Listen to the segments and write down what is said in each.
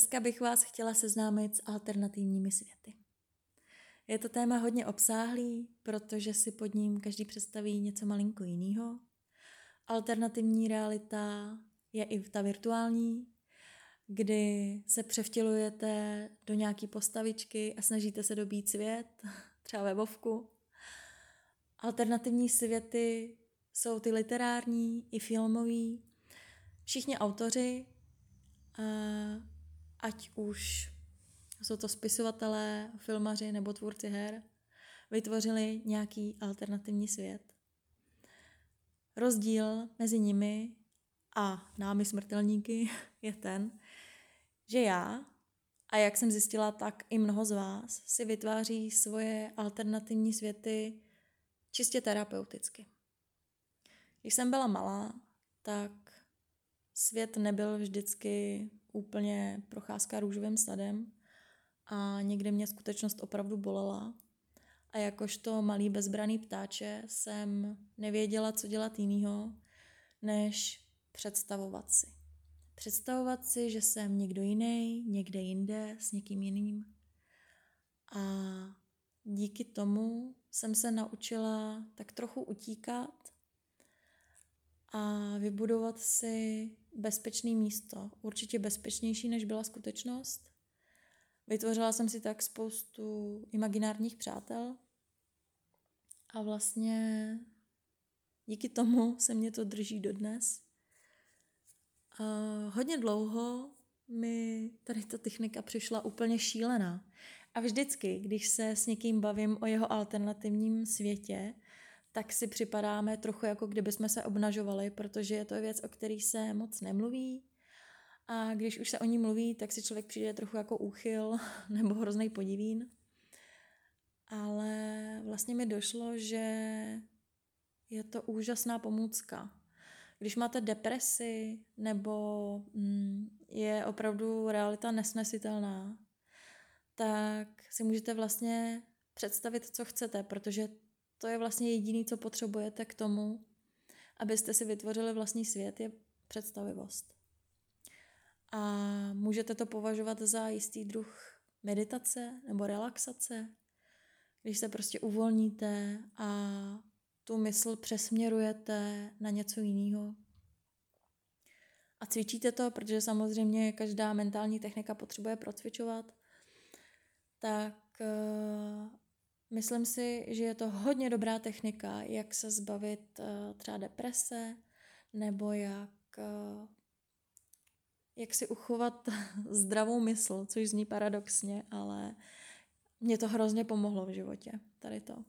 Dneska bych vás chtěla seznámit s alternativními světy. Je to téma hodně obsáhlý, protože si pod ním každý představí něco malinko jiného. Alternativní realita je i ta virtuální, kdy se převtělujete do nějaké postavičky a snažíte se dobít svět, třeba webovku. Alternativní světy jsou ty literární i filmový. Všichni autoři ať už jsou to spisovatelé, filmaři nebo tvůrci her, vytvořili nějaký alternativní svět. Rozdíl mezi nimi a námi smrtelníky je ten, že já, a jak jsem zjistila, tak i mnoho z vás si vytváří svoje alternativní světy čistě terapeuticky. Když jsem byla malá, tak svět nebyl vždycky úplně procházka růžovým sadem a někde mě skutečnost opravdu bolela. A jakožto malý bezbraný ptáče jsem nevěděla, co dělat jinýho, než představovat si. Představovat si, že jsem někdo jiný, někde jinde, s někým jiným. A díky tomu jsem se naučila tak trochu utíkat a vybudovat si bezpečné místo, určitě bezpečnější, než byla skutečnost. Vytvořila jsem si tak spoustu imaginárních přátel a vlastně díky tomu se mě to drží dodnes. A hodně dlouho mi tady ta technika přišla úplně šílená. A vždycky, když se s někým bavím o jeho alternativním světě, tak si připadáme trochu jako kdyby jsme se obnažovali, protože je to věc, o který se moc nemluví. A když už se o ní mluví, tak si člověk přijde trochu jako úchyl nebo hrozný podivín. Ale vlastně mi došlo, že je to úžasná pomůcka. Když máte depresi nebo mm, je opravdu realita nesnesitelná, tak si můžete vlastně představit, co chcete, protože to je vlastně jediné, co potřebujete k tomu, abyste si vytvořili vlastní svět, je představivost. A můžete to považovat za jistý druh meditace nebo relaxace, když se prostě uvolníte a tu mysl přesměrujete na něco jiného. A cvičíte to, protože samozřejmě každá mentální technika potřebuje procvičovat, tak eh, Myslím si, že je to hodně dobrá technika, jak se zbavit uh, třeba deprese, nebo jak, uh, jak si uchovat zdravou mysl, což zní paradoxně, ale mě to hrozně pomohlo v životě, tady to.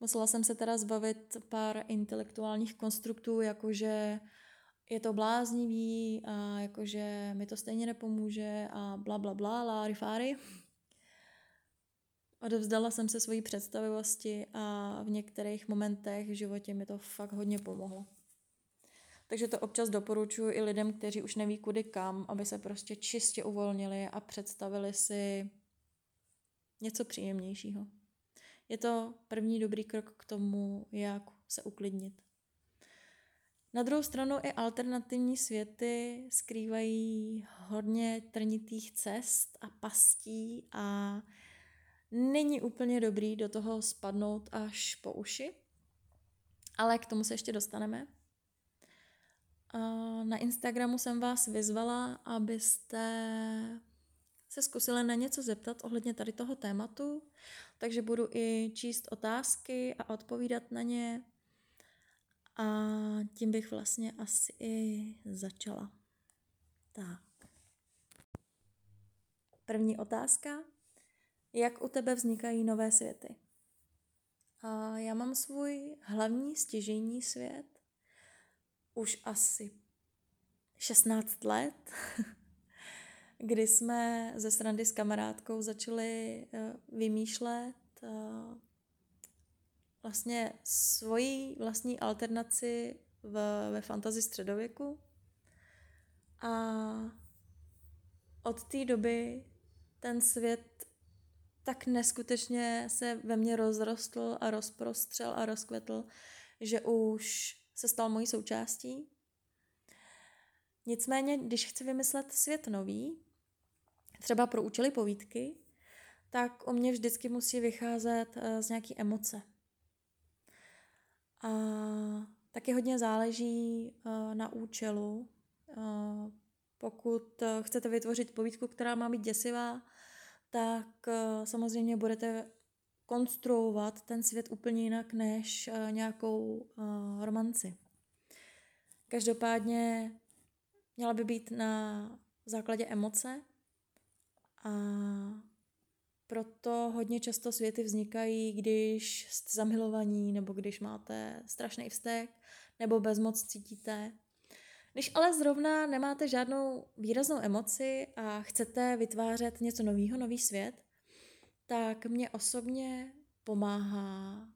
Musela jsem se teda zbavit pár intelektuálních konstruktů, jakože je to bláznivý a jakože mi to stejně nepomůže a bla bla bla, lári fáry. Odevzdala jsem se svojí představivosti a v některých momentech v životě mi to fakt hodně pomohlo. Takže to občas doporučuji i lidem, kteří už neví kudy kam, aby se prostě čistě uvolnili a představili si něco příjemnějšího. Je to první dobrý krok k tomu, jak se uklidnit. Na druhou stranu i alternativní světy skrývají hodně trnitých cest a pastí a Není úplně dobrý do toho spadnout až po uši, ale k tomu se ještě dostaneme. Na Instagramu jsem vás vyzvala, abyste se zkusili na něco zeptat ohledně tady toho tématu, takže budu i číst otázky a odpovídat na ně. A tím bych vlastně asi i začala. Tak. První otázka. Jak u tebe vznikají nové světy? A já mám svůj hlavní stěžejní svět už asi 16 let, kdy jsme ze srandy s kamarádkou začali eh, vymýšlet eh, vlastně svoji vlastní alternaci v, ve fantazi středověku. A od té doby ten svět tak neskutečně se ve mně rozrostl a rozprostřel a rozkvetl, že už se stal mojí součástí. Nicméně, když chci vymyslet svět nový, třeba pro účely povídky, tak u mě vždycky musí vycházet z nějaký emoce. A taky hodně záleží na účelu. Pokud chcete vytvořit povídku, která má být děsivá, tak samozřejmě budete konstruovat ten svět úplně jinak než nějakou romanci. Každopádně měla by být na základě emoce a proto hodně často světy vznikají, když jste zamilovaní nebo když máte strašný vztek nebo bezmoc cítíte. Když ale zrovna nemáte žádnou výraznou emoci a chcete vytvářet něco nového, nový svět, tak mě osobně pomáhá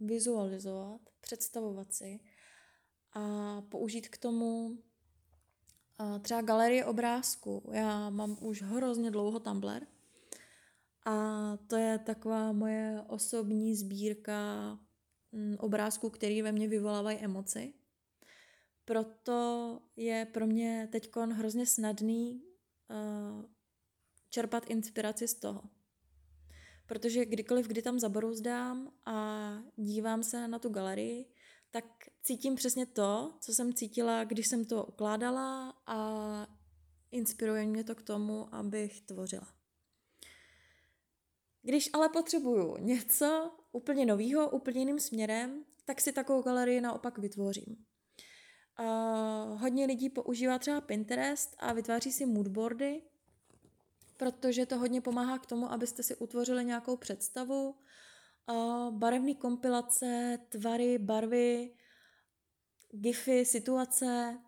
vizualizovat, představovat si a použít k tomu třeba galerie obrázků. Já mám už hrozně dlouho Tumblr a to je taková moje osobní sbírka mm, obrázků, které ve mně vyvolávají emoci. Proto je pro mě teď hrozně snadný uh, čerpat inspiraci z toho. Protože kdykoliv, kdy tam zabrouzdám a dívám se na tu galerii, tak cítím přesně to, co jsem cítila, když jsem to ukládala a inspiruje mě to k tomu, abych tvořila. Když ale potřebuju něco úplně nového, úplně jiným směrem, tak si takovou galerii naopak vytvořím. Uh, hodně lidí používá třeba Pinterest a vytváří si moodboardy, protože to hodně pomáhá k tomu, abyste si utvořili nějakou představu, uh, barevné kompilace, tvary, barvy, gify, situace.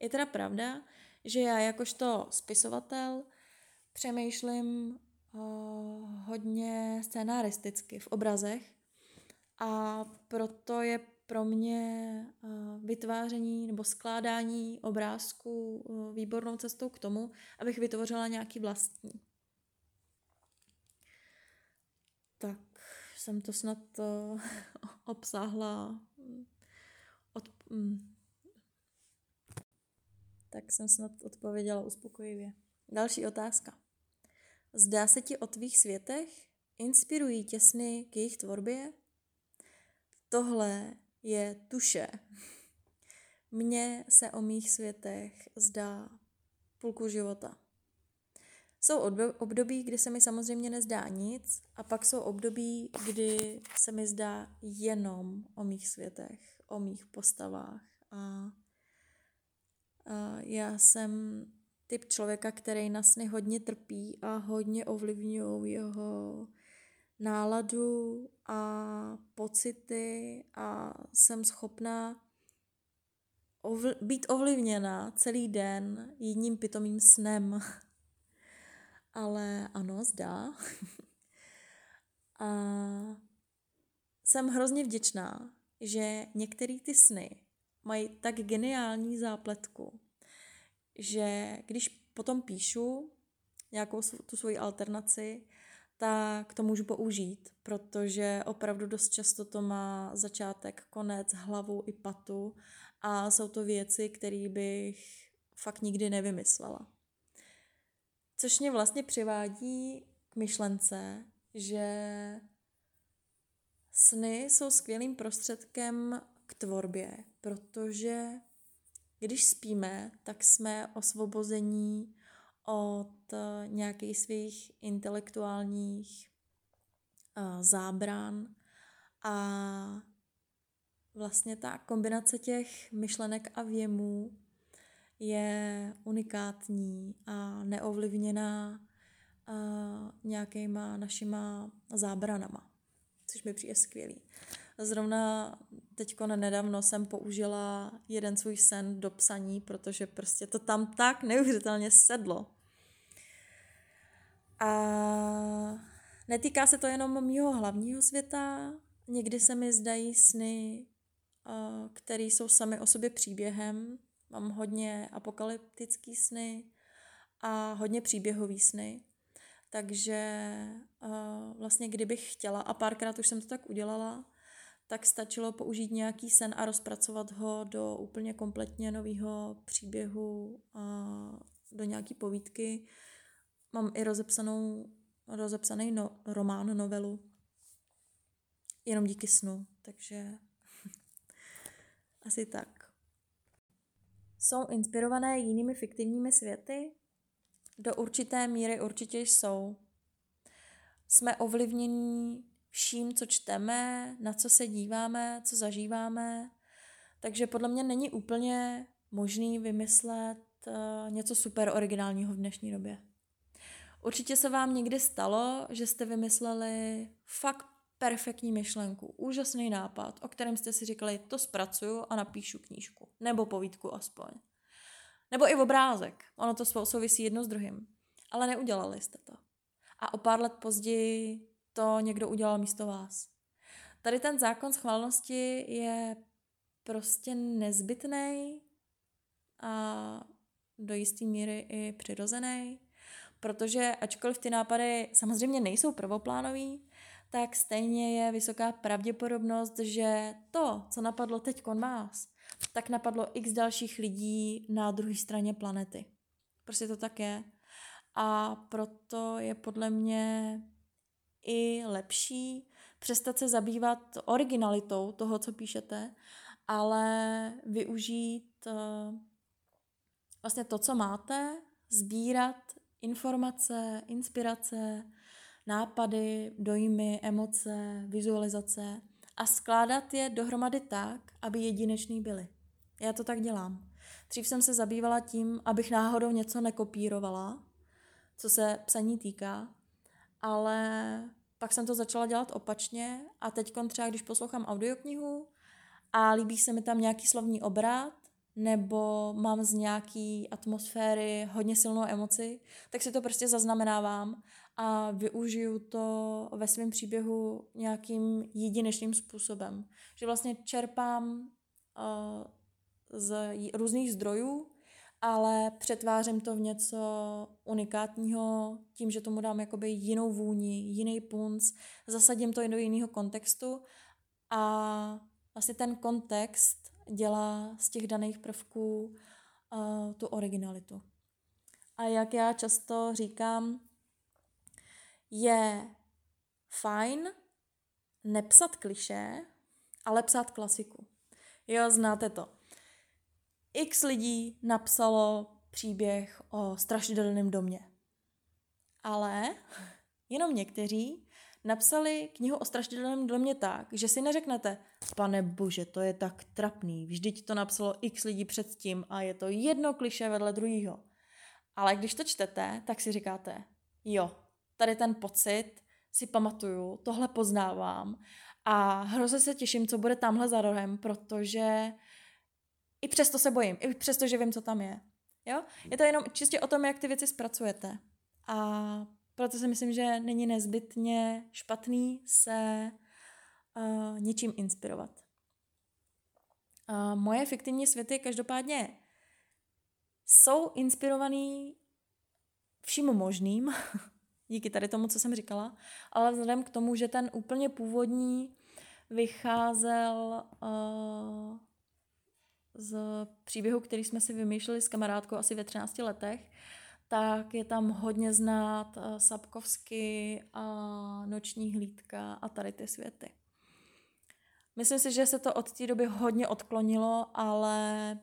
Je teda pravda, že já jakožto spisovatel přemýšlím uh, hodně scénaristicky v obrazech a proto je pro mě uh, vytváření nebo skládání obrázků uh, výbornou cestou k tomu, abych vytvořila nějaký vlastní. Tak jsem to snad uh, obsáhla od, mm, tak jsem snad odpověděla uspokojivě. Další otázka. Zdá se ti o tvých světech? Inspirují tě sny k jejich tvorbě? Tohle je tuše. Mně se o mých světech zdá půlku života. Jsou období, kdy se mi samozřejmě nezdá nic a pak jsou období, kdy se mi zdá jenom o mých světech, o mých postavách. A, a já jsem typ člověka, který na sny hodně trpí a hodně ovlivňují jeho náladu a pocity a jsem schopná ovl- být ovlivněna celý den jedním pitomým snem. Ale ano, zdá. a jsem hrozně vděčná, že některé ty sny mají tak geniální zápletku, že když potom píšu nějakou tu svoji alternaci, tak to můžu použít, protože opravdu dost často to má začátek, konec, hlavu i patu a jsou to věci, které bych fakt nikdy nevymyslela. Což mě vlastně přivádí k myšlence, že sny jsou skvělým prostředkem k tvorbě, protože když spíme, tak jsme osvobození od eh, nějakých svých intelektuálních uh, zábran a vlastně ta kombinace těch myšlenek a věmů je unikátní a neovlivněná uh, nějakýma našima zábranama, což mi přijde skvělý. Zrovna teď nedávno jsem použila jeden svůj sen do psaní, protože prostě to tam tak neuvěřitelně sedlo. A netýká se to jenom mýho hlavního světa, někdy se mi zdají sny, které jsou sami o sobě příběhem. Mám hodně apokalyptický sny a hodně příběhový sny. Takže vlastně kdybych chtěla, a párkrát už jsem to tak udělala, tak stačilo použít nějaký sen a rozpracovat ho do úplně kompletně nového příběhu, a do nějaké povídky, mám i rozepsanou, rozepsaný no, román, novelu. Jenom díky snu, takže asi tak. Jsou inspirované jinými fiktivními světy? Do určité míry určitě jsou. Jsme ovlivnění vším, co čteme, na co se díváme, co zažíváme. Takže podle mě není úplně možný vymyslet uh, něco super originálního v dnešní době. Určitě se vám někdy stalo, že jste vymysleli fakt perfektní myšlenku, úžasný nápad, o kterém jste si říkali, to zpracuju a napíšu knížku. Nebo povídku aspoň. Nebo i obrázek. Ono to souvisí jedno s druhým. Ale neudělali jste to. A o pár let později to někdo udělal místo vás. Tady ten zákon schválnosti je prostě nezbytný a do jisté míry i přirozený, protože ačkoliv ty nápady samozřejmě nejsou prvoplánový, tak stejně je vysoká pravděpodobnost, že to, co napadlo teď vás, tak napadlo x dalších lidí na druhé straně planety. Prostě to tak je. A proto je podle mě i lepší přestat se zabývat originalitou toho, co píšete, ale využít uh, vlastně to, co máte, sbírat informace, inspirace, nápady, dojmy, emoce, vizualizace a skládat je dohromady tak, aby jedinečný byly. Já to tak dělám. Dřív jsem se zabývala tím, abych náhodou něco nekopírovala, co se psaní týká, ale pak jsem to začala dělat opačně a teď třeba, když poslouchám audioknihu a líbí se mi tam nějaký slovní obrat, nebo mám z nějaký atmosféry hodně silnou emoci, tak si to prostě zaznamenávám a využiju to ve svém příběhu nějakým jedinečným způsobem. Že vlastně čerpám uh, z různých zdrojů, ale přetvářím to v něco unikátního tím, že tomu dám jakoby jinou vůni, jiný punc, zasadím to do jiného kontextu a vlastně ten kontext dělá z těch daných prvků uh, tu originalitu. A jak já často říkám, je fajn nepsat kliše, ale psát klasiku. Jo, znáte to. X lidí napsalo příběh o strašidelném domě. Ale jenom někteří napsali knihu o strašidelném domě tak, že si neřeknete, pane bože, to je tak trapný, vždyť to napsalo x lidí předtím a je to jedno kliše vedle druhého. Ale když to čtete, tak si říkáte, jo, tady ten pocit si pamatuju, tohle poznávám a hrozně se těším, co bude tamhle za rohem, protože i přesto se bojím, i přesto, že vím, co tam je. Jo? Je to jenom čistě o tom, jak ty věci zpracujete. A proto si myslím, že není nezbytně špatný se uh, něčím inspirovat. Uh, moje fiktivní světy každopádně jsou inspirovaný vším možným, díky tady tomu, co jsem říkala, ale vzhledem k tomu, že ten úplně původní vycházel uh, z příběhu, který jsme si vymýšleli s kamarádkou asi ve 13 letech, tak je tam hodně znát uh, Sapkovsky a Noční hlídka a tady ty světy. Myslím si, že se to od té doby hodně odklonilo, ale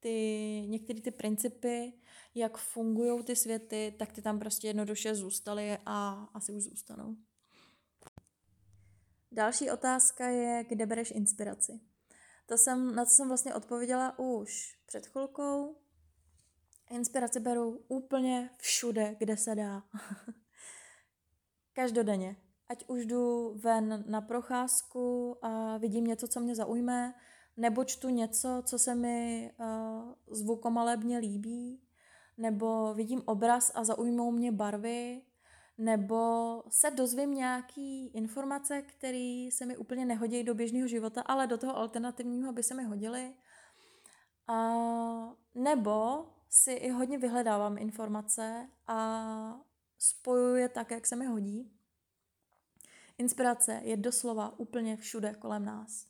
ty, některé ty principy, jak fungují ty světy, tak ty tam prostě jednoduše zůstaly a asi už zůstanou. Další otázka je, kde bereš inspiraci? To jsem, na to jsem vlastně odpověděla už před chvilkou. Inspiraci beru úplně všude, kde se dá. Každodenně. Ať už jdu ven na procházku a vidím něco, co mě zaujme, nebo čtu něco, co se mi uh, zvukomalebně líbí, nebo vidím obraz a zaujmou mě barvy, nebo se dozvím nějaký informace, které se mi úplně nehodí do běžného života, ale do toho alternativního by se mi hodily. A, nebo si i hodně vyhledávám informace a spojuju je tak, jak se mi hodí. Inspirace je doslova úplně všude kolem nás.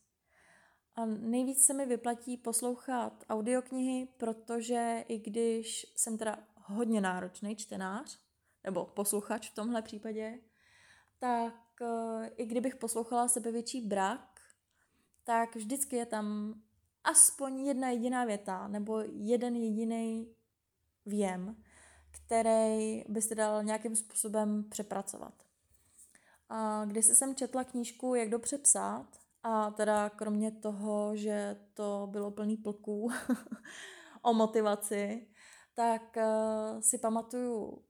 A nejvíc se mi vyplatí poslouchat audioknihy, protože i když jsem teda hodně náročný čtenář, nebo posluchač v tomhle případě, tak uh, i kdybych poslouchala sebevětší brak, tak vždycky je tam aspoň jedna jediná věta nebo jeden jediný věm, který byste dal nějakým způsobem přepracovat. A když jsem četla knížku Jak dobře psát, a teda kromě toho, že to bylo plný plků o motivaci, tak uh, si pamatuju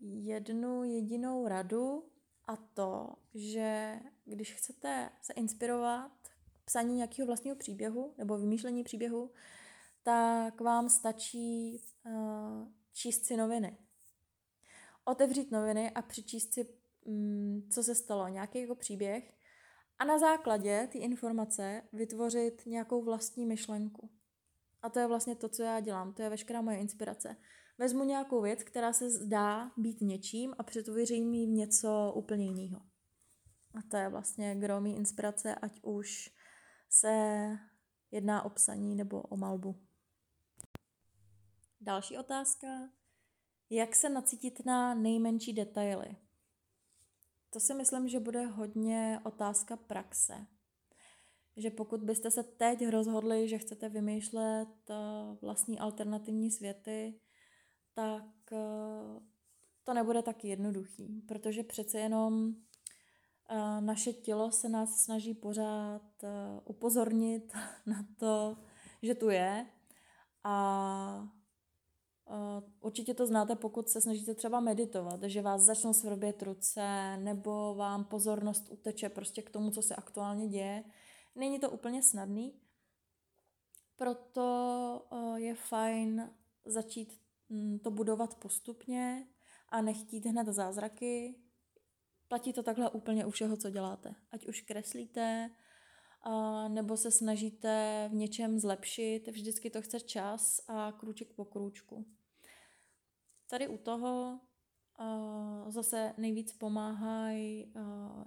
jednu jedinou radu a to, že když chcete se inspirovat psaní nějakého vlastního příběhu nebo vymýšlení příběhu, tak vám stačí uh, číst si noviny. Otevřít noviny a přečíst si, um, co se stalo, nějaký jako příběh a na základě ty informace vytvořit nějakou vlastní myšlenku. A to je vlastně to, co já dělám, to je veškerá moje inspirace. Vezmu nějakou věc, která se zdá být něčím a přetvořím ji v něco úplně jiného. A to je vlastně gromí inspirace, ať už se jedná o psaní nebo o malbu. Další otázka. Jak se nacítit na nejmenší detaily? To si myslím, že bude hodně otázka praxe. Že pokud byste se teď rozhodli, že chcete vymýšlet eh, vlastní alternativní světy, tak eh, to nebude tak jednoduchý, protože přece jenom eh, naše tělo se nás snaží pořád upozornit na to, že tu je a Určitě to znáte, pokud se snažíte třeba meditovat, že vás začnou svrbět ruce nebo vám pozornost uteče prostě k tomu, co se aktuálně děje. Není to úplně snadný, proto je fajn začít to budovat postupně a nechtít hned zázraky. Platí to takhle úplně u všeho, co děláte. Ať už kreslíte, nebo se snažíte v něčem zlepšit, vždycky to chce čas a krůček po krůčku. Tady u toho uh, zase nejvíc pomáhají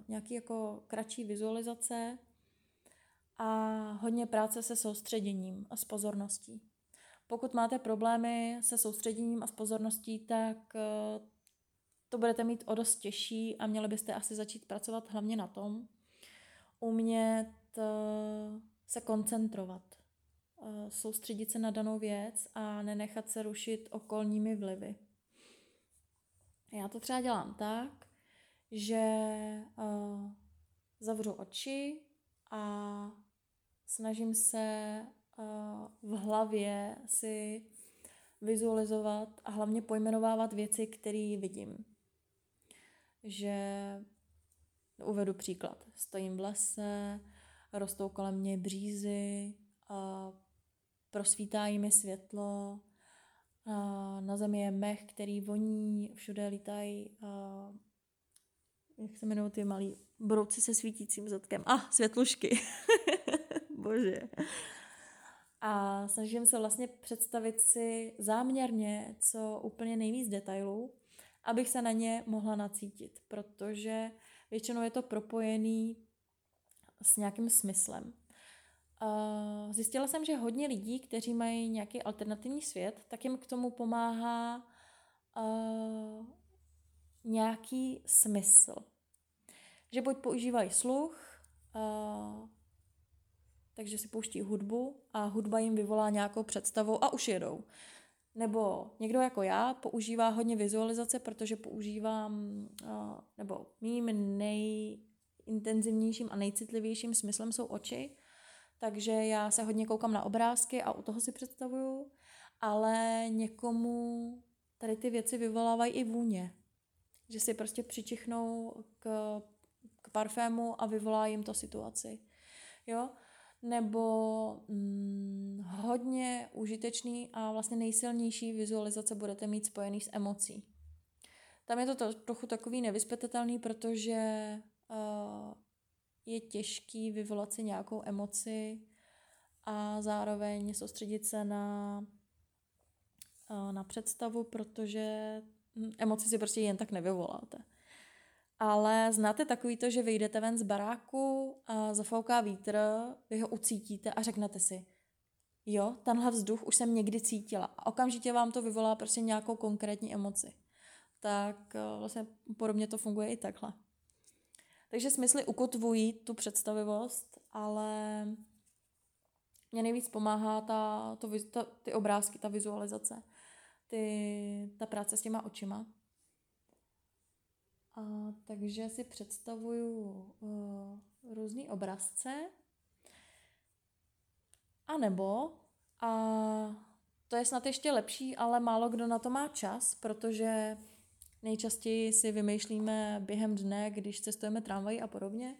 nějaké jako kratší vizualizace a hodně práce se soustředěním a s pozorností. Pokud máte problémy se soustředěním a s pozorností, tak uh, to budete mít o dost těžší a měli byste asi začít pracovat hlavně na tom, umět uh, se koncentrovat, uh, soustředit se na danou věc a nenechat se rušit okolními vlivy. Já to třeba dělám tak, že zavřu oči a snažím se v hlavě si vizualizovat a hlavně pojmenovávat věci, které vidím. Že uvedu příklad. Stojím v lese, rostou kolem mě břízy, a prosvítá mi světlo, a na zemi je mech, který voní, všude lítají, jak se jmenují ty malí brouci se svítícím zadkem. A, ah, světlušky. Bože. A snažím se vlastně představit si záměrně co úplně nejvíc detailů, abych se na ně mohla nacítit, protože většinou je to propojený s nějakým smyslem. Zjistila jsem, že hodně lidí, kteří mají nějaký alternativní svět, tak jim k tomu pomáhá nějaký smysl. Že buď používají sluch, takže si pouští hudbu a hudba jim vyvolá nějakou představu a už jedou. Nebo někdo jako já používá hodně vizualizace, protože používám, uh, nebo mým nejintenzivnějším a nejcitlivějším smyslem jsou oči takže já se hodně koukám na obrázky a u toho si představuju, ale někomu tady ty věci vyvolávají i vůně. Že si prostě přičichnou k, k parfému a vyvolá jim to situaci. Jo? Nebo mm, hodně užitečný a vlastně nejsilnější vizualizace budete mít spojený s emocí. Tam je to, trochu takový nevyspětatelný, protože uh, je těžký vyvolat si nějakou emoci a zároveň soustředit se na, na představu, protože hm, emoci si prostě jen tak nevyvoláte. Ale znáte takový to, že vyjdete ven z baráku a zafouká vítr, vy ho ucítíte a řeknete si, jo, tenhle vzduch už jsem někdy cítila. A okamžitě vám to vyvolá prostě nějakou konkrétní emoci. tak uh, vlastně podobně to funguje i takhle. Takže smysly ukotvují tu představivost, ale mě nejvíc pomáhá ta, to, ta, ty obrázky, ta vizualizace, ty, ta práce s těma očima. A, takže si představuju uh, různý obrazce. A nebo, a to je snad ještě lepší, ale málo kdo na to má čas, protože nejčastěji si vymýšlíme během dne, když cestujeme tramvají a podobně.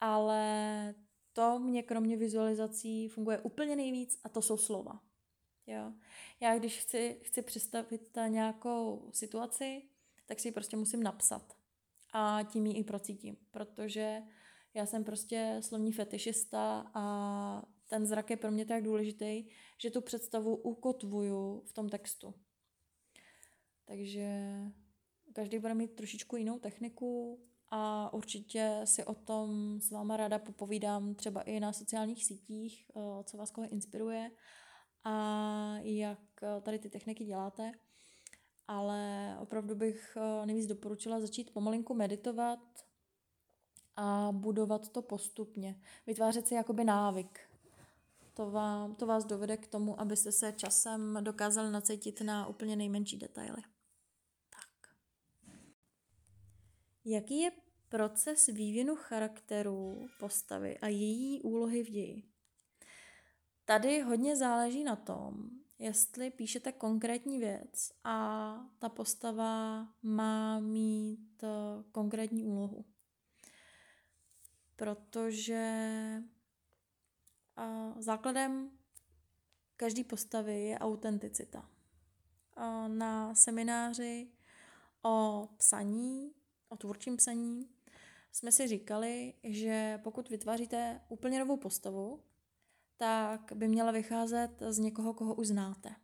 Ale to mě kromě vizualizací funguje úplně nejvíc a to jsou slova. Jo. Já když chci, chci představit nějakou situaci, tak si ji prostě musím napsat. A tím ji i procítím, protože já jsem prostě slovní fetišista a ten zrak je pro mě tak důležitý, že tu představu ukotvuju v tom textu. Takže každý bude mít trošičku jinou techniku a určitě si o tom s váma ráda popovídám třeba i na sociálních sítích, eh, co vás koho inspiruje a jak eh, tady ty techniky děláte. Ale opravdu bych eh, nejvíc doporučila začít pomalinku meditovat a budovat to postupně. Vytvářet si jakoby návyk. To, vám, to vás dovede k tomu, abyste se časem dokázali nacítit na úplně nejmenší detaily. Tak. Jaký je proces vývinu charakteru postavy a její úlohy v ději? Tady hodně záleží na tom, jestli píšete konkrétní věc a ta postava má mít eh, konkrétní úlohu. Protože základem každé postavy je autenticita. Na semináři o psaní, o tvůrčím psaní, jsme si říkali, že pokud vytváříte úplně novou postavu, tak by měla vycházet z někoho, koho už znáte.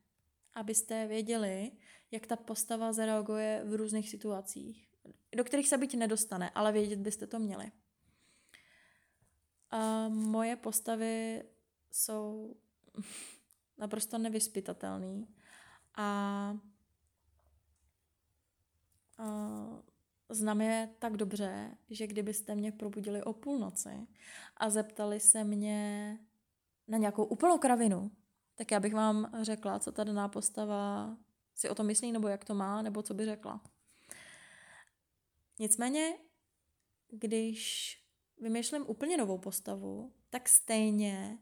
Abyste věděli, jak ta postava zareaguje v různých situacích, do kterých se byť nedostane, ale vědět byste to měli. A moje postavy jsou naprosto nevyspytatelné a, a znám je tak dobře, že kdybyste mě probudili o půlnoci a zeptali se mě na nějakou úplnou kravinu, tak já bych vám řekla, co ta daná postava si o tom myslí, nebo jak to má, nebo co by řekla. Nicméně, když vymýšlím úplně novou postavu, tak stejně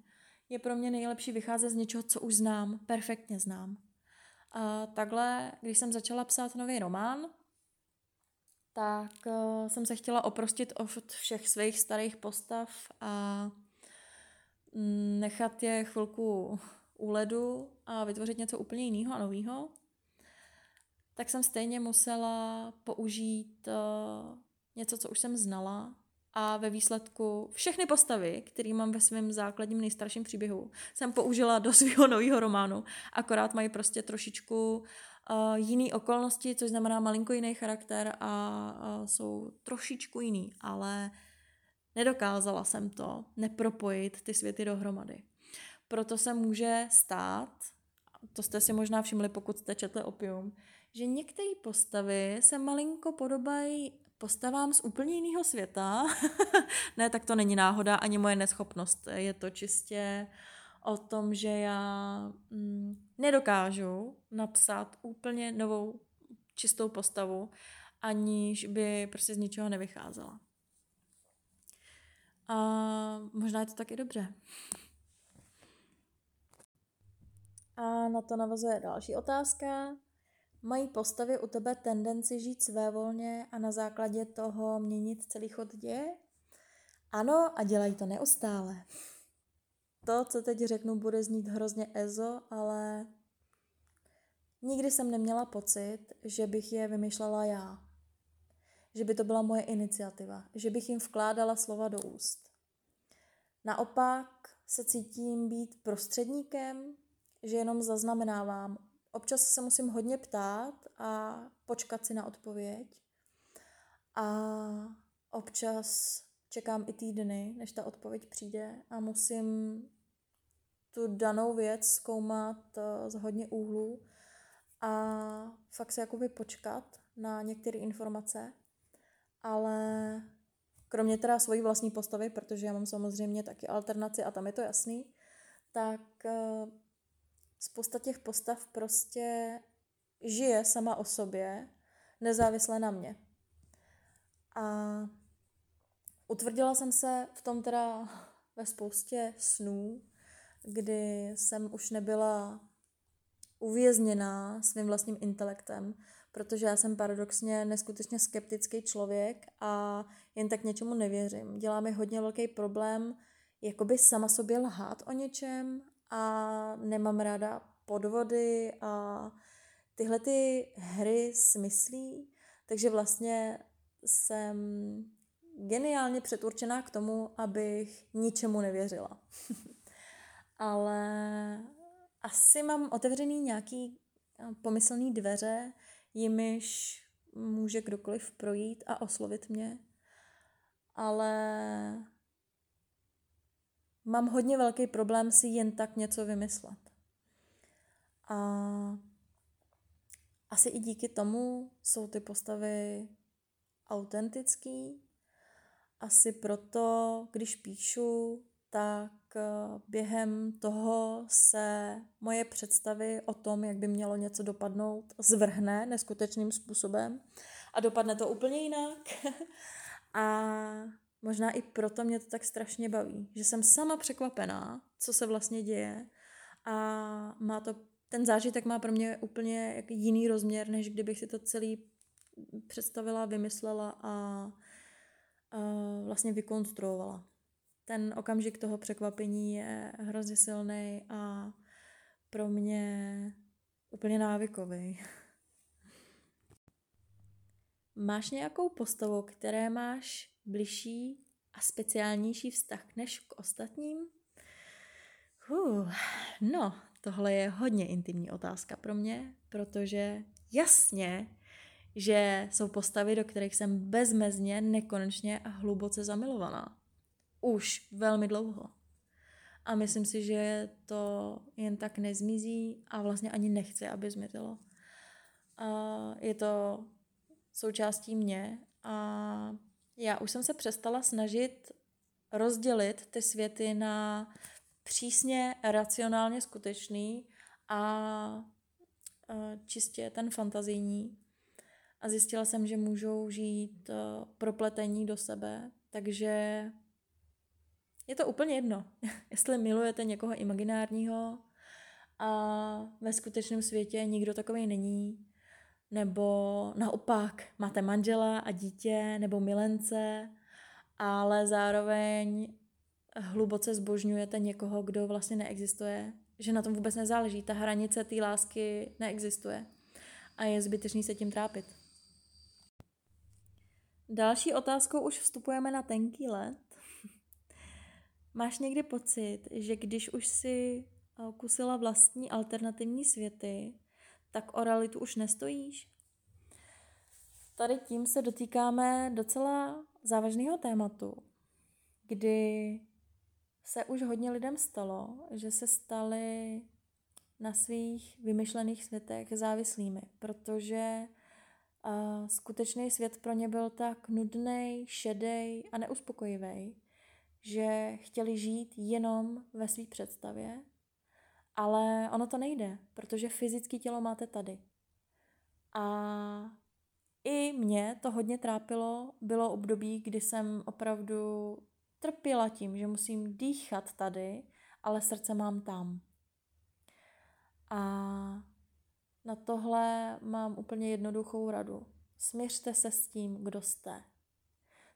je pro mě nejlepší vycházet z něčeho, co už znám, perfektně znám. A takhle, když jsem začala psát nový román, tak uh, jsem se chtěla oprostit od všech svých starých postav a nechat je chvilku u ledu a vytvořit něco úplně jiného a nového. Tak jsem stejně musela použít uh, něco, co už jsem znala a ve výsledku všechny postavy, které mám ve svém základním nejstarším příběhu, jsem použila do svého nového románu. Akorát mají prostě trošičku uh, jiný okolnosti, což znamená malinko jiný charakter a uh, jsou trošičku jiný, ale nedokázala jsem to nepropojit ty světy dohromady. Proto se může stát, to jste si možná všimli, pokud jste četli Opium, že některé postavy se malinko podobají postavám z úplně jiného světa. ne, tak to není náhoda, ani moje neschopnost. Je to čistě o tom, že já mm, nedokážu napsat úplně novou čistou postavu, aniž by prostě z ničeho nevycházela. A možná je to taky dobře. A na to navazuje další otázka. Mají postavy u tebe tendenci žít svévolně a na základě toho měnit celý chod děje? Ano, a dělají to neustále. To, co teď řeknu, bude znít hrozně ezo, ale nikdy jsem neměla pocit, že bych je vymýšlela já. Že by to byla moje iniciativa, že bych jim vkládala slova do úst. Naopak se cítím být prostředníkem, že jenom zaznamenávám občas se musím hodně ptát a počkat si na odpověď. A občas čekám i týdny, než ta odpověď přijde a musím tu danou věc zkoumat eh, z hodně úhlů a fakt se jakoby počkat na některé informace, ale kromě teda svojí vlastní postavy, protože já mám samozřejmě taky alternaci a tam je to jasný, tak uh, spousta těch postav prostě žije sama o sobě, nezávisle na mě. A utvrdila jsem se v tom teda ve spoustě snů, kdy jsem už nebyla uvězněná svým vlastním intelektem, protože já jsem paradoxně neskutečně skeptický člověk a jen tak něčemu nevěřím. Dělá mi hodně velký problém jakoby sama sobě lhát o něčem a nemám ráda podvody a tyhle ty hry smyslí, takže vlastně jsem geniálně předurčená k tomu, abych ničemu nevěřila. Ale asi mám otevřený nějaký eh, pomyslný dveře, jimiž může kdokoliv projít a oslovit mě. Ale mám hodně velký problém si jen tak něco vymyslet. A asi i díky tomu jsou ty postavy autentický. Asi proto, když píšu, tak během toho se moje představy o tom, jak by mělo něco dopadnout, zvrhne neskutečným způsobem a dopadne to úplně jinak. a možná i proto mě to tak strašně baví, že jsem sama překvapená, co se vlastně děje a má to, ten zážitek má pro mě úplně jiný rozměr, než kdybych si to celý představila, vymyslela a, a vlastně vykonstruovala ten okamžik toho překvapení je hrozně silný a pro mě úplně návykový. Máš nějakou postavu, které máš bližší a speciálnější vztah než k ostatním? Uh, no, tohle je hodně intimní otázka pro mě, protože jasně, že jsou postavy, do kterých jsem bezmezně, nekonečně a hluboce zamilovaná už velmi dlouho. A myslím si, že to jen tak nezmizí a vlastně ani nechci, aby zmizelo. A je to součástí mě a já už jsem se přestala snažit rozdělit ty světy na přísně racionálně skutečný a čistě ten fantazijní. A zjistila jsem, že můžou žít propletení do sebe, takže je to úplně jedno, jestli milujete někoho imaginárního a ve skutečném světě nikdo takový není, nebo naopak máte manžela a dítě nebo milence, ale zároveň hluboce zbožňujete někoho, kdo vlastně neexistuje, že na tom vůbec nezáleží. Ta hranice té lásky neexistuje a je zbytečný se tím trápit. Další otázkou už vstupujeme na tenký let Máš někdy pocit, že když už si eh, kusila vlastní alternativní světy, tak o realitu už nestojíš? Tady tím se dotýkáme docela závažného tématu, kdy se už hodně lidem stalo, že se stali na svých vymyšlených světech závislými, protože uh, skutečný svět pro ně byl tak nudný, šedý a neuspokojivý, že chtěli žít jenom ve své představě, ale ono to nejde, protože fyzické tělo máte tady. A i mě to hodně trápilo, bylo období, kdy jsem opravdu trpěla tím, že musím dýchat tady, ale srdce mám tam. A na tohle mám úplně jednoduchou radu. Směřte se s tím, kdo jste.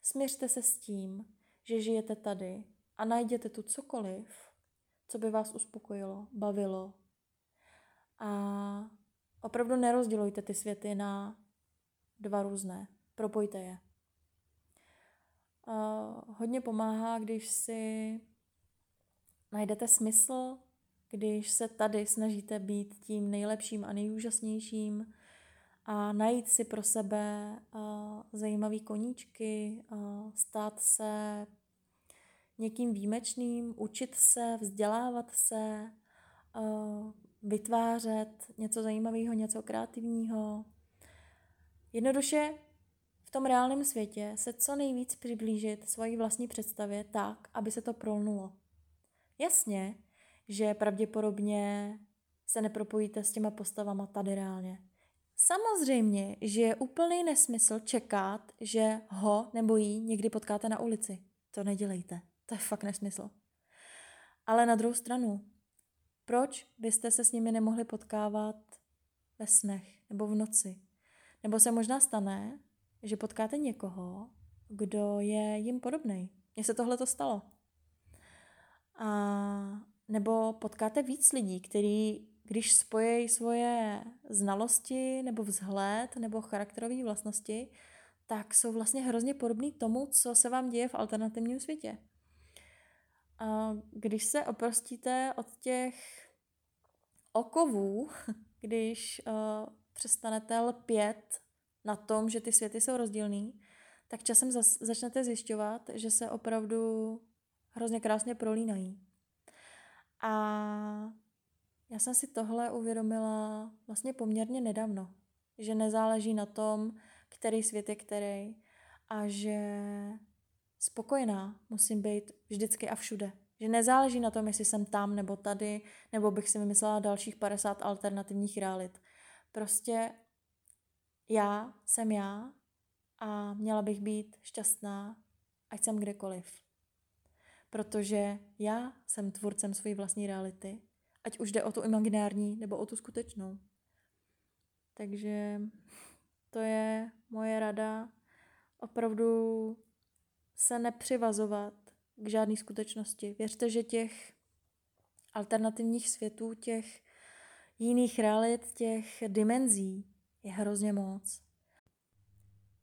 Směřte se s tím, že žijete tady a najděte tu cokoliv, co by vás uspokojilo, bavilo. A opravdu nerozdělujte ty světy na dva různé. Propojte je. Uh, hodně pomáhá, když si najdete smysl, když se tady snažíte být tím nejlepším a nejúžasnějším a najít si pro sebe uh, zajímavý koníčky, stát se někým výjimečným, učit se, vzdělávat se, vytvářet něco zajímavého, něco kreativního. Jednoduše v tom reálném světě se co nejvíc přiblížit svojí vlastní představě tak, aby se to prolnulo. Jasně, že pravděpodobně se nepropojíte s těma postavama tady reálně. Samozřejmě, že je úplný nesmysl čekat, že ho nebo jí někdy potkáte na ulici. To nedělejte. To je fakt nesmysl. Ale na druhou stranu, proč byste se s nimi nemohli potkávat ve snech nebo v noci? Nebo se možná stane, že potkáte někoho, kdo je jim podobný. Mně se tohle to stalo. A nebo potkáte víc lidí, který, když spojí svoje znalosti nebo vzhled nebo charakterové vlastnosti, tak jsou vlastně hrozně podobný tomu, co se vám děje v alternativním světě. A když se oprostíte od těch okovů, když uh, přestanete lpět na tom, že ty světy jsou rozdílný, tak časem zas, začnete zjišťovat, že se opravdu hrozně krásně prolínají. A já jsem si tohle uvědomila vlastně poměrně nedávno, že nezáleží na tom, který svět je který a že spokojená musím být vždycky a všude. Že nezáleží na tom, jestli jsem tam nebo tady, nebo bych si vymyslela dalších 50 alternativních realit. Prostě já jsem já a měla bych být šťastná, ať jsem kdekoliv. Protože já jsem tvůrcem své vlastní reality, ať už jde o tu imaginární nebo o tu skutečnou. Takže to je moje rada. Opravdu se nepřivazovat k žádné skutečnosti. Věřte, že těch alternativních světů, těch jiných realit, těch dimenzí je hrozně moc.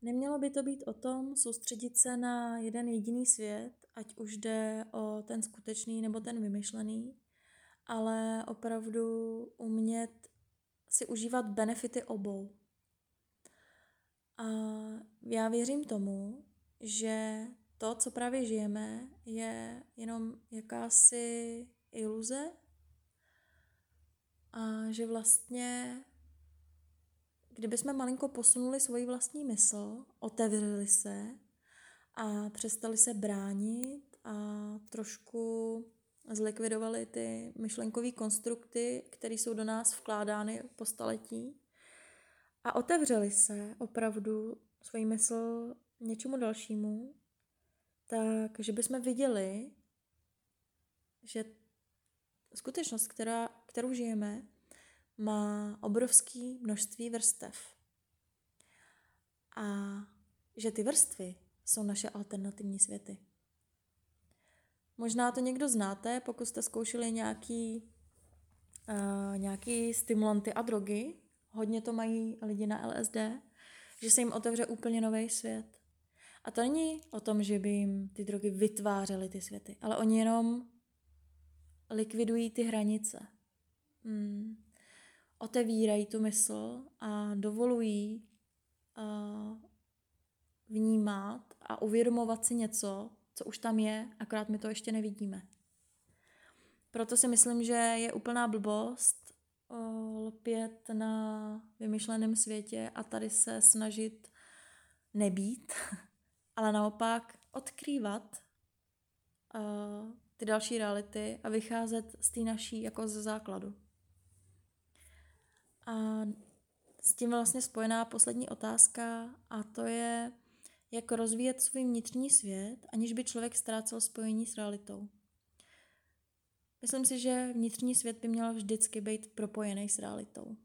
Nemělo by to být o tom soustředit se na jeden jediný svět, ať už jde o ten skutečný nebo ten vymyšlený, ale opravdu umět si užívat benefity obou. A já věřím tomu, že to, co právě žijeme, je jenom jakási iluze a že vlastně kdybychom malinko posunuli svoji vlastní mysl, otevřeli se a přestali se bránit a trošku zlikvidovali ty myšlenkové konstrukty, které jsou do nás vkládány po staletí a otevřeli se opravdu svoji mysl něčemu dalšímu, tak že bychom viděli, že skutečnost, která, kterou žijeme, má obrovské množství vrstev. A že ty vrstvy jsou naše alternativní světy. Možná to někdo znáte, pokud jste zkoušeli nějaký, uh, nějaký stimulanty a drogy. Hodně to mají lidi na LSD, že se jim otevře úplně nový svět. A to není o tom, že by jim ty drogy vytvářely ty světy, ale oni jenom likvidují ty hranice. Hmm otevírají tu mysl a dovolují uh, vnímat a uvědomovat si něco, co už tam je, akorát my to ještě nevidíme. Proto si myslím, že je úplná blbost lpět na vymyšleném světě a tady se snažit nebýt, ale naopak odkrývat ty další reality a vycházet z té naší jako ze základu. A s tím vlastně spojená poslední otázka a to je, jak rozvíjet svůj vnitřní svět, aniž by člověk ztrácel spojení s realitou. Myslím si, že vnitřní svět by měl vždycky být propojený s realitou.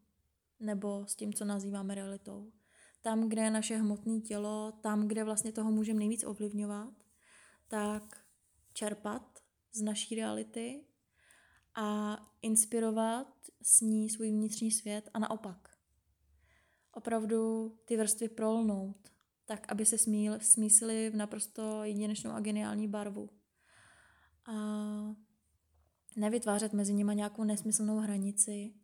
Nebo s tím, co nazýváme realitou. Tam, kde je naše hmotné tělo, tam, kde vlastně toho můžeme nejvíc ovlivňovat, tak čerpat z naší reality a inspirovat s ní svůj vnitřní svět a naopak. Opravdu ty vrstvy prolnout, tak aby se smíl, smísily v naprosto jedinečnou a geniální barvu. A nevytvářet mezi nimi nějakou nesmyslnou hranici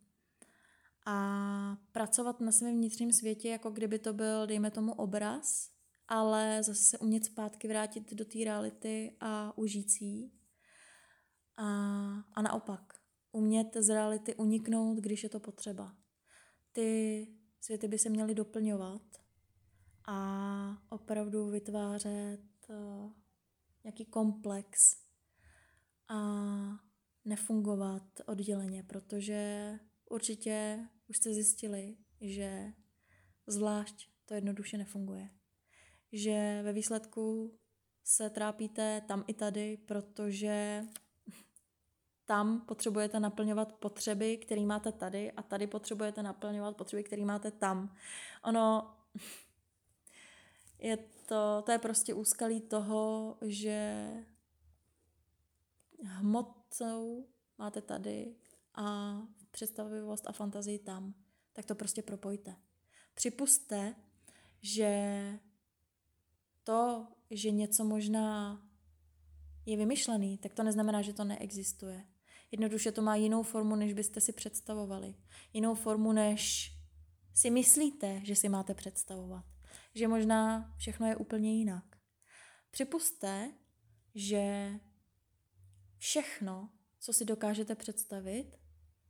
a pracovat na svém vnitřním světě, jako kdyby to byl, dejme tomu, obraz, ale zase se umět zpátky vrátit do té reality a užít si a, a naopak, umět z reality uniknout, když je to potřeba. Ty světy by se měly doplňovat a opravdu vytvářet uh, nějaký komplex a nefungovat odděleně, protože určitě už jste zjistili, že zvlášť to jednoduše nefunguje. Že ve výsledku se trápíte tam i tady, protože tam potřebujete naplňovat potřeby, které máte tady a tady potřebujete naplňovat potřeby, které máte tam. Ono je to, to je prostě úskalí toho, že hmotou máte tady a představivost a fantazii tam. Tak to prostě propojte. Připuste, že to, že něco možná je vymyšlený, tak to neznamená, že to neexistuje. Jednoduše to má jinou formu, než byste si představovali. Jinou formu, než si myslíte, že si máte představovat. Že možná všechno je úplně jinak. Připuste, že všechno, co si dokážete představit,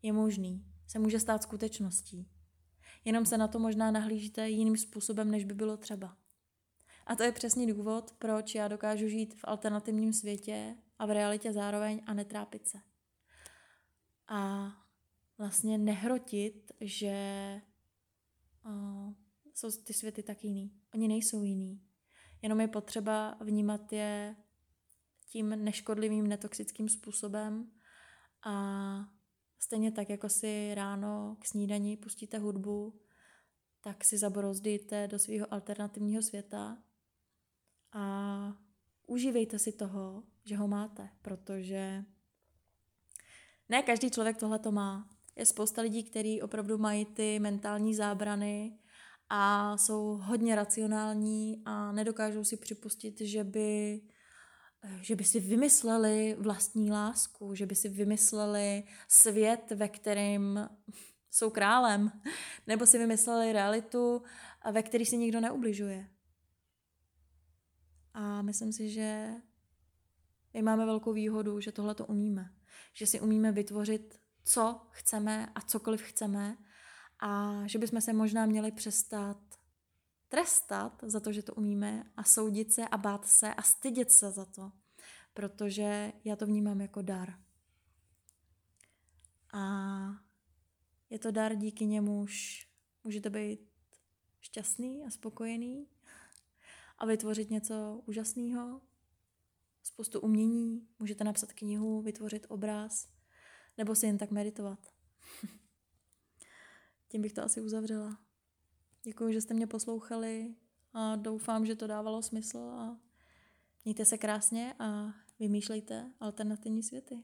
je možný, se může stát skutečností. Jenom se na to možná nahlížíte jiným způsobem, než by bylo třeba. A to je přesný důvod, proč já dokážu žít v alternativním světě a v realitě zároveň a netrápit se. A vlastně nehrotit, že uh, jsou ty světy tak jiný. Oni nejsou jiný. Jenom je potřeba vnímat je tím neškodlivým, netoxickým způsobem a stejně tak, jako si ráno k snídani pustíte hudbu, tak si zabrozdíte do svého alternativního světa a užívejte si toho, že ho máte, protože ne každý člověk tohle to má. Je spousta lidí, kteří opravdu mají ty mentální zábrany a jsou hodně racionální a nedokážou si připustit, že by, že by si vymysleli vlastní lásku, že by si vymysleli svět, ve kterém jsou králem, nebo si vymysleli realitu, ve které si nikdo neubližuje. A myslím si, že my máme velkou výhodu, že tohle to umíme. Že si umíme vytvořit, co chceme a cokoliv chceme a že bychom se možná měli přestat trestat za to, že to umíme a soudit se a bát se a stydět se za to, protože já to vnímám jako dar. A je to dar, díky němuž můžete být šťastný a spokojený a vytvořit něco úžasného, spoustu umění, můžete napsat knihu, vytvořit obraz, nebo si jen tak meditovat. Tím bych to asi uzavřela. Děkuji, že jste mě poslouchali a doufám, že to dávalo smysl a mějte se krásně a vymýšlejte alternativní světy.